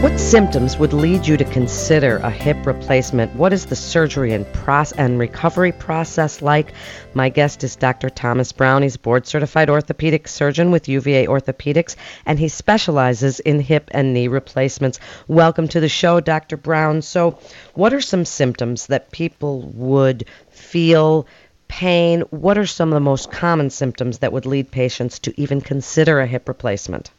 What symptoms would lead you to consider a hip replacement? What is the surgery and, and recovery process like? My guest is Dr. Thomas Brown. He's board certified orthopedic surgeon with UVA Orthopedics, and he specializes in hip and knee replacements. Welcome to the show, Dr. Brown. So, what are some symptoms that people would feel? Pain. What are some of the most common symptoms that would lead patients to even consider a hip replacement?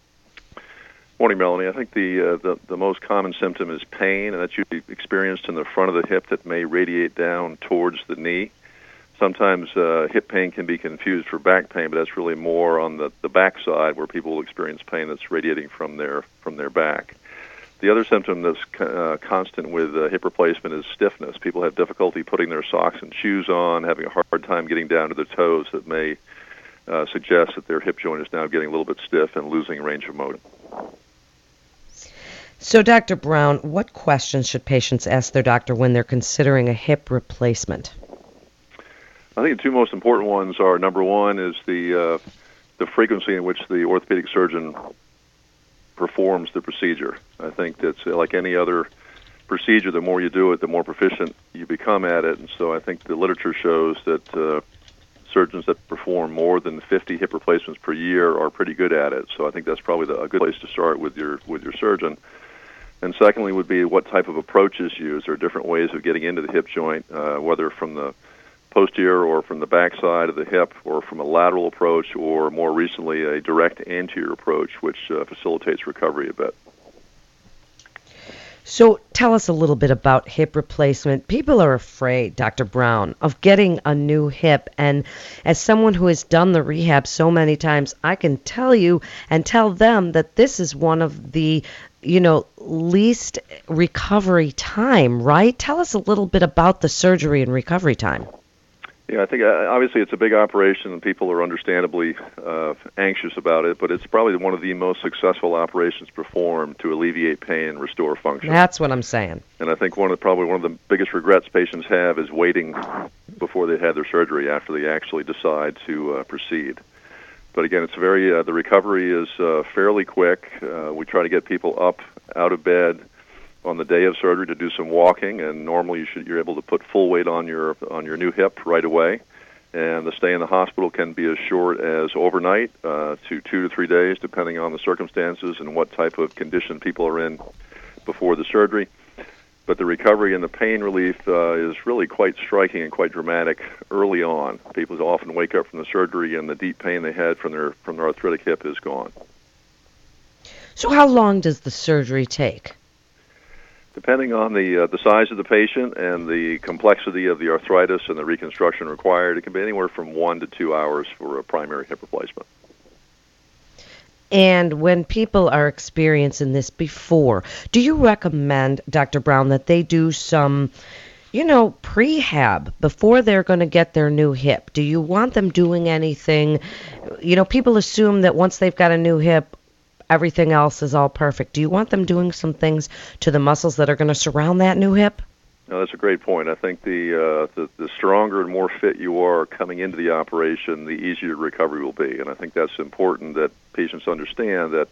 Morning, Melanie. I think the, uh, the the most common symptom is pain, and that's usually experienced in the front of the hip that may radiate down towards the knee. Sometimes uh, hip pain can be confused for back pain, but that's really more on the the back side where people will experience pain that's radiating from their from their back. The other symptom that's uh, constant with uh, hip replacement is stiffness. People have difficulty putting their socks and shoes on, having a hard time getting down to their toes. That may uh, suggest that their hip joint is now getting a little bit stiff and losing range of motion. So, Dr. Brown, what questions should patients ask their doctor when they're considering a hip replacement? I think the two most important ones are number one is the uh, the frequency in which the orthopedic surgeon performs the procedure. I think that's like any other procedure. The more you do it, the more proficient you become at it. And so I think the literature shows that uh, surgeons that perform more than 50 hip replacements per year are pretty good at it. So I think that's probably the, a good place to start with your with your surgeon. And secondly, would be what type of approach is used. Are different ways of getting into the hip joint, uh, whether from the posterior or from the back side of the hip, or from a lateral approach, or more recently a direct anterior approach, which uh, facilitates recovery a bit. So tell us a little bit about hip replacement. People are afraid, Dr. Brown, of getting a new hip. And as someone who has done the rehab so many times, I can tell you and tell them that this is one of the you know, least recovery time, right? Tell us a little bit about the surgery and recovery time. Yeah, I think uh, obviously it's a big operation and people are understandably uh, anxious about it, but it's probably one of the most successful operations performed to alleviate pain and restore function. That's what I'm saying. And I think one of the, probably one of the biggest regrets patients have is waiting before they had their surgery after they actually decide to uh, proceed. But again, it's very uh, the recovery is uh, fairly quick. Uh, we try to get people up out of bed on the day of surgery to do some walking, and normally you should you're able to put full weight on your on your new hip right away. And the stay in the hospital can be as short as overnight uh, to two to three days, depending on the circumstances and what type of condition people are in before the surgery. But the recovery and the pain relief uh, is really quite striking and quite dramatic early on. People often wake up from the surgery and the deep pain they had from their from their arthritic hip is gone. So, how long does the surgery take? Depending on the uh, the size of the patient and the complexity of the arthritis and the reconstruction required, it can be anywhere from one to two hours for a primary hip replacement. And when people are experiencing this before, do you recommend, Dr. Brown, that they do some, you know, prehab before they're going to get their new hip? Do you want them doing anything? You know, people assume that once they've got a new hip, everything else is all perfect. Do you want them doing some things to the muscles that are going to surround that new hip? No, that's a great point. I think the, uh, the the stronger and more fit you are coming into the operation, the easier recovery will be. And I think that's important that patients understand that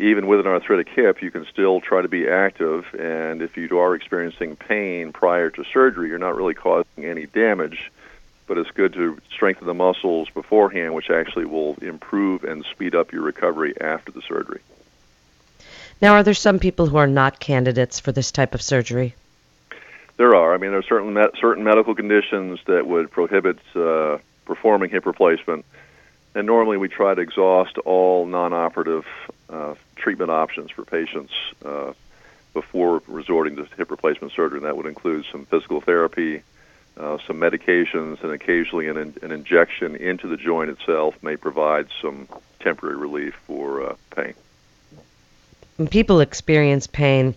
even with an arthritic hip, you can still try to be active. And if you are experiencing pain prior to surgery, you're not really causing any damage but it's good to strengthen the muscles beforehand, which actually will improve and speed up your recovery after the surgery. Now, are there some people who are not candidates for this type of surgery? There are. I mean, there are certain me- certain medical conditions that would prohibit uh, performing hip replacement, and normally we try to exhaust all non-operative uh, treatment options for patients uh, before resorting to hip replacement surgery. And that would include some physical therapy, uh, some medications, and occasionally an, an injection into the joint itself may provide some temporary relief for uh, pain. When people experience pain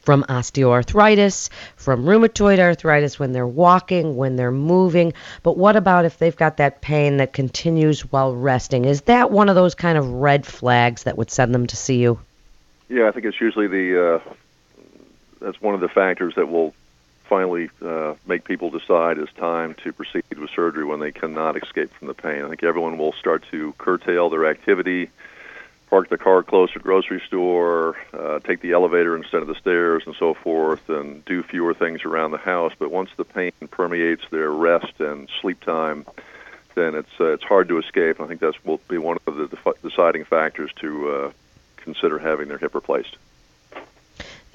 from osteoarthritis, from rheumatoid arthritis when they're walking, when they're moving. But what about if they've got that pain that continues while resting? Is that one of those kind of red flags that would send them to see you? Yeah, I think it's usually the uh, that's one of the factors that will finally uh, make people decide it's time to proceed with surgery when they cannot escape from the pain. I think everyone will start to curtail their activity, park the car close to the grocery store, uh, take the elevator instead of the stairs, and so forth, and do fewer things around the house. But once the pain permeates their rest and sleep time, then it's uh, it's hard to escape. I think that will be one of the deciding factors to uh, consider having their hip replaced.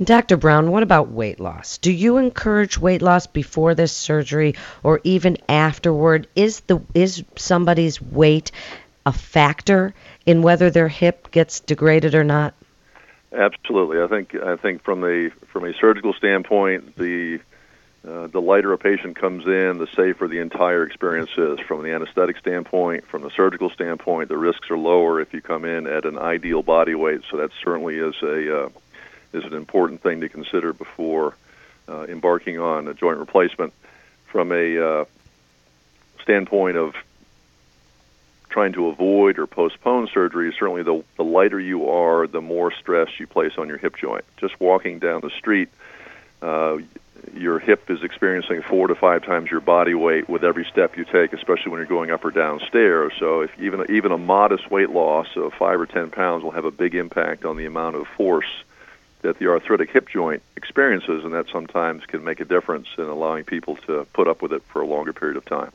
Dr. Brown, what about weight loss? Do you encourage weight loss before this surgery or even afterward? Is the is somebody's weight a factor in whether their hip gets degraded or not? Absolutely. I think I think from a from a surgical standpoint, the uh, the lighter a patient comes in, the safer the entire experience is. From the anesthetic standpoint, from the surgical standpoint, the risks are lower if you come in at an ideal body weight. So that certainly is a uh, is an important thing to consider before uh, embarking on a joint replacement. From a uh, standpoint of trying to avoid or postpone surgery, certainly the, the lighter you are, the more stress you place on your hip joint. Just walking down the street, uh, your hip is experiencing four to five times your body weight with every step you take, especially when you're going up or down stairs. So, if even even a modest weight loss of five or ten pounds will have a big impact on the amount of force that the arthritic hip joint experiences, and that sometimes can make a difference in allowing people to put up with it for a longer period of time.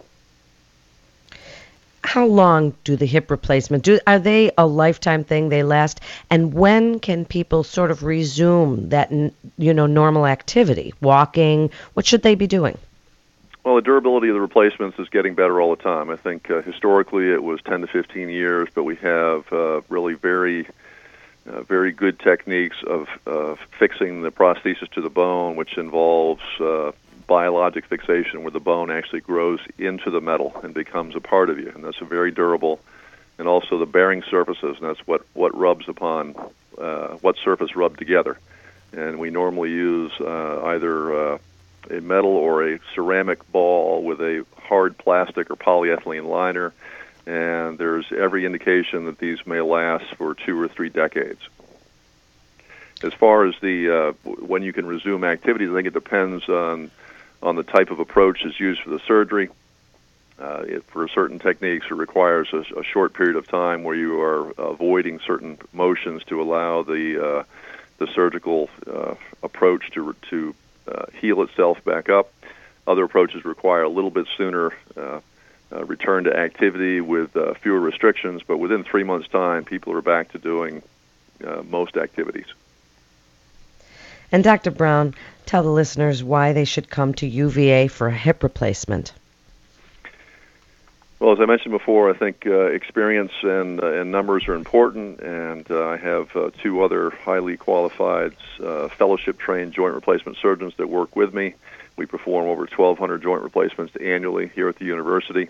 How long do the hip replacement do? Are they a lifetime thing? They last, and when can people sort of resume that you know normal activity, walking? What should they be doing? Well, the durability of the replacements is getting better all the time. I think uh, historically it was 10 to 15 years, but we have uh, really very uh, very good techniques of fixing the prosthesis to the bone, which involves uh, biologic fixation, where the bone actually grows into the metal and becomes a part of you, and that's a very durable. And also the bearing surfaces, and that's what what rubs upon uh, what surface rub together. And we normally use uh, either uh, a metal or a ceramic ball with a hard plastic or polyethylene liner and there's every indication that these may last for two or three decades. As far as the uh, when you can resume activities, I think it depends on on the type of approach that's used for the surgery. Uh, it, for certain techniques, it requires a, a, short period of time where you are avoiding certain motions to allow the uh, the surgical uh, approach to to uh, heal itself back up. Other approaches require a little bit sooner uh, uh, return to activity with fewer restrictions, but within three months' time, people are back to doing most activities. And Dr. Brown, tell the listeners why they should come to UVA for a hip replacement. Well, as I mentioned before, I think uh, experience and, uh, and numbers are important, and uh, I have uh, two other highly qualified uh, fellowship trained joint replacement surgeons that work with me. We perform over 1,200 joint replacements annually here at the university.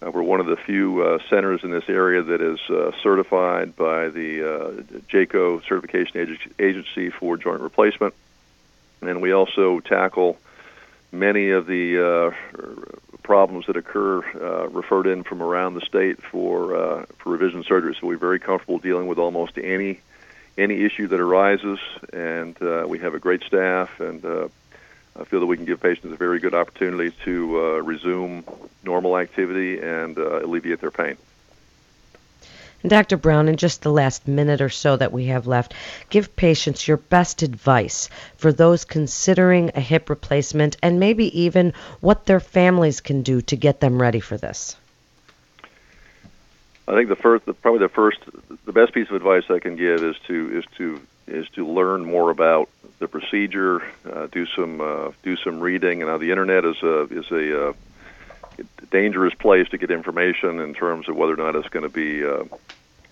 Uh, we're one of the few centers in this area that is certified by the JCAHO certification agency for joint replacement. And we also tackle many of the uh, problems that occur uh, referred in from around the state for uh, for revision surgery. So we're very comfortable dealing with almost any any issue that arises, and we have a great staff and I feel that we can give patients a very good opportunity to uh, resume normal activity and uh, alleviate their pain. Dr. Brown, in just the last minute or so that we have left, give patients your best advice for those considering a hip replacement and maybe even what their families can do to get them ready for this. I think the first, probably the first, the best piece of advice I can give is to is to is to learn more about the procedure, uh, do some uh, do some reading. And now the internet is a is a uh, dangerous place to get information in terms of whether or not it's going to be uh,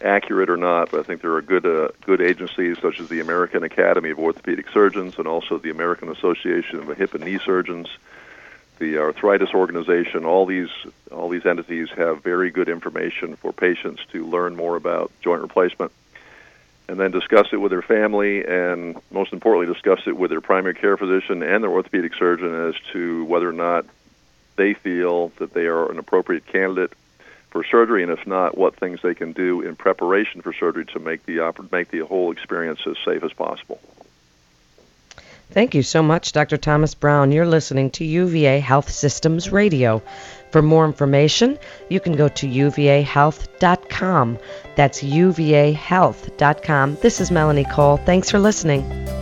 accurate or not. But I think there are good uh, good agencies such as the American Academy of Orthopedic Surgeons and also the American Association of Hip and Knee Surgeons, the Arthritis Organization. All these all these entities have very good information for patients to learn more about joint replacement and then discuss it with their family and most importantly discuss it with their primary care physician and their orthopedic surgeon as to whether or not they feel that they are an appropriate candidate for surgery, and if not, what things they can do in preparation for surgery to make the oper- make the whole experience as safe as possible. Thank you so much, Dr. Thomas Brown. You're listening to UVA Health Systems Radio. For more information, you can go to uvahealth.com. That's uvahealth.com. This is Melanie Cole. Thanks for listening.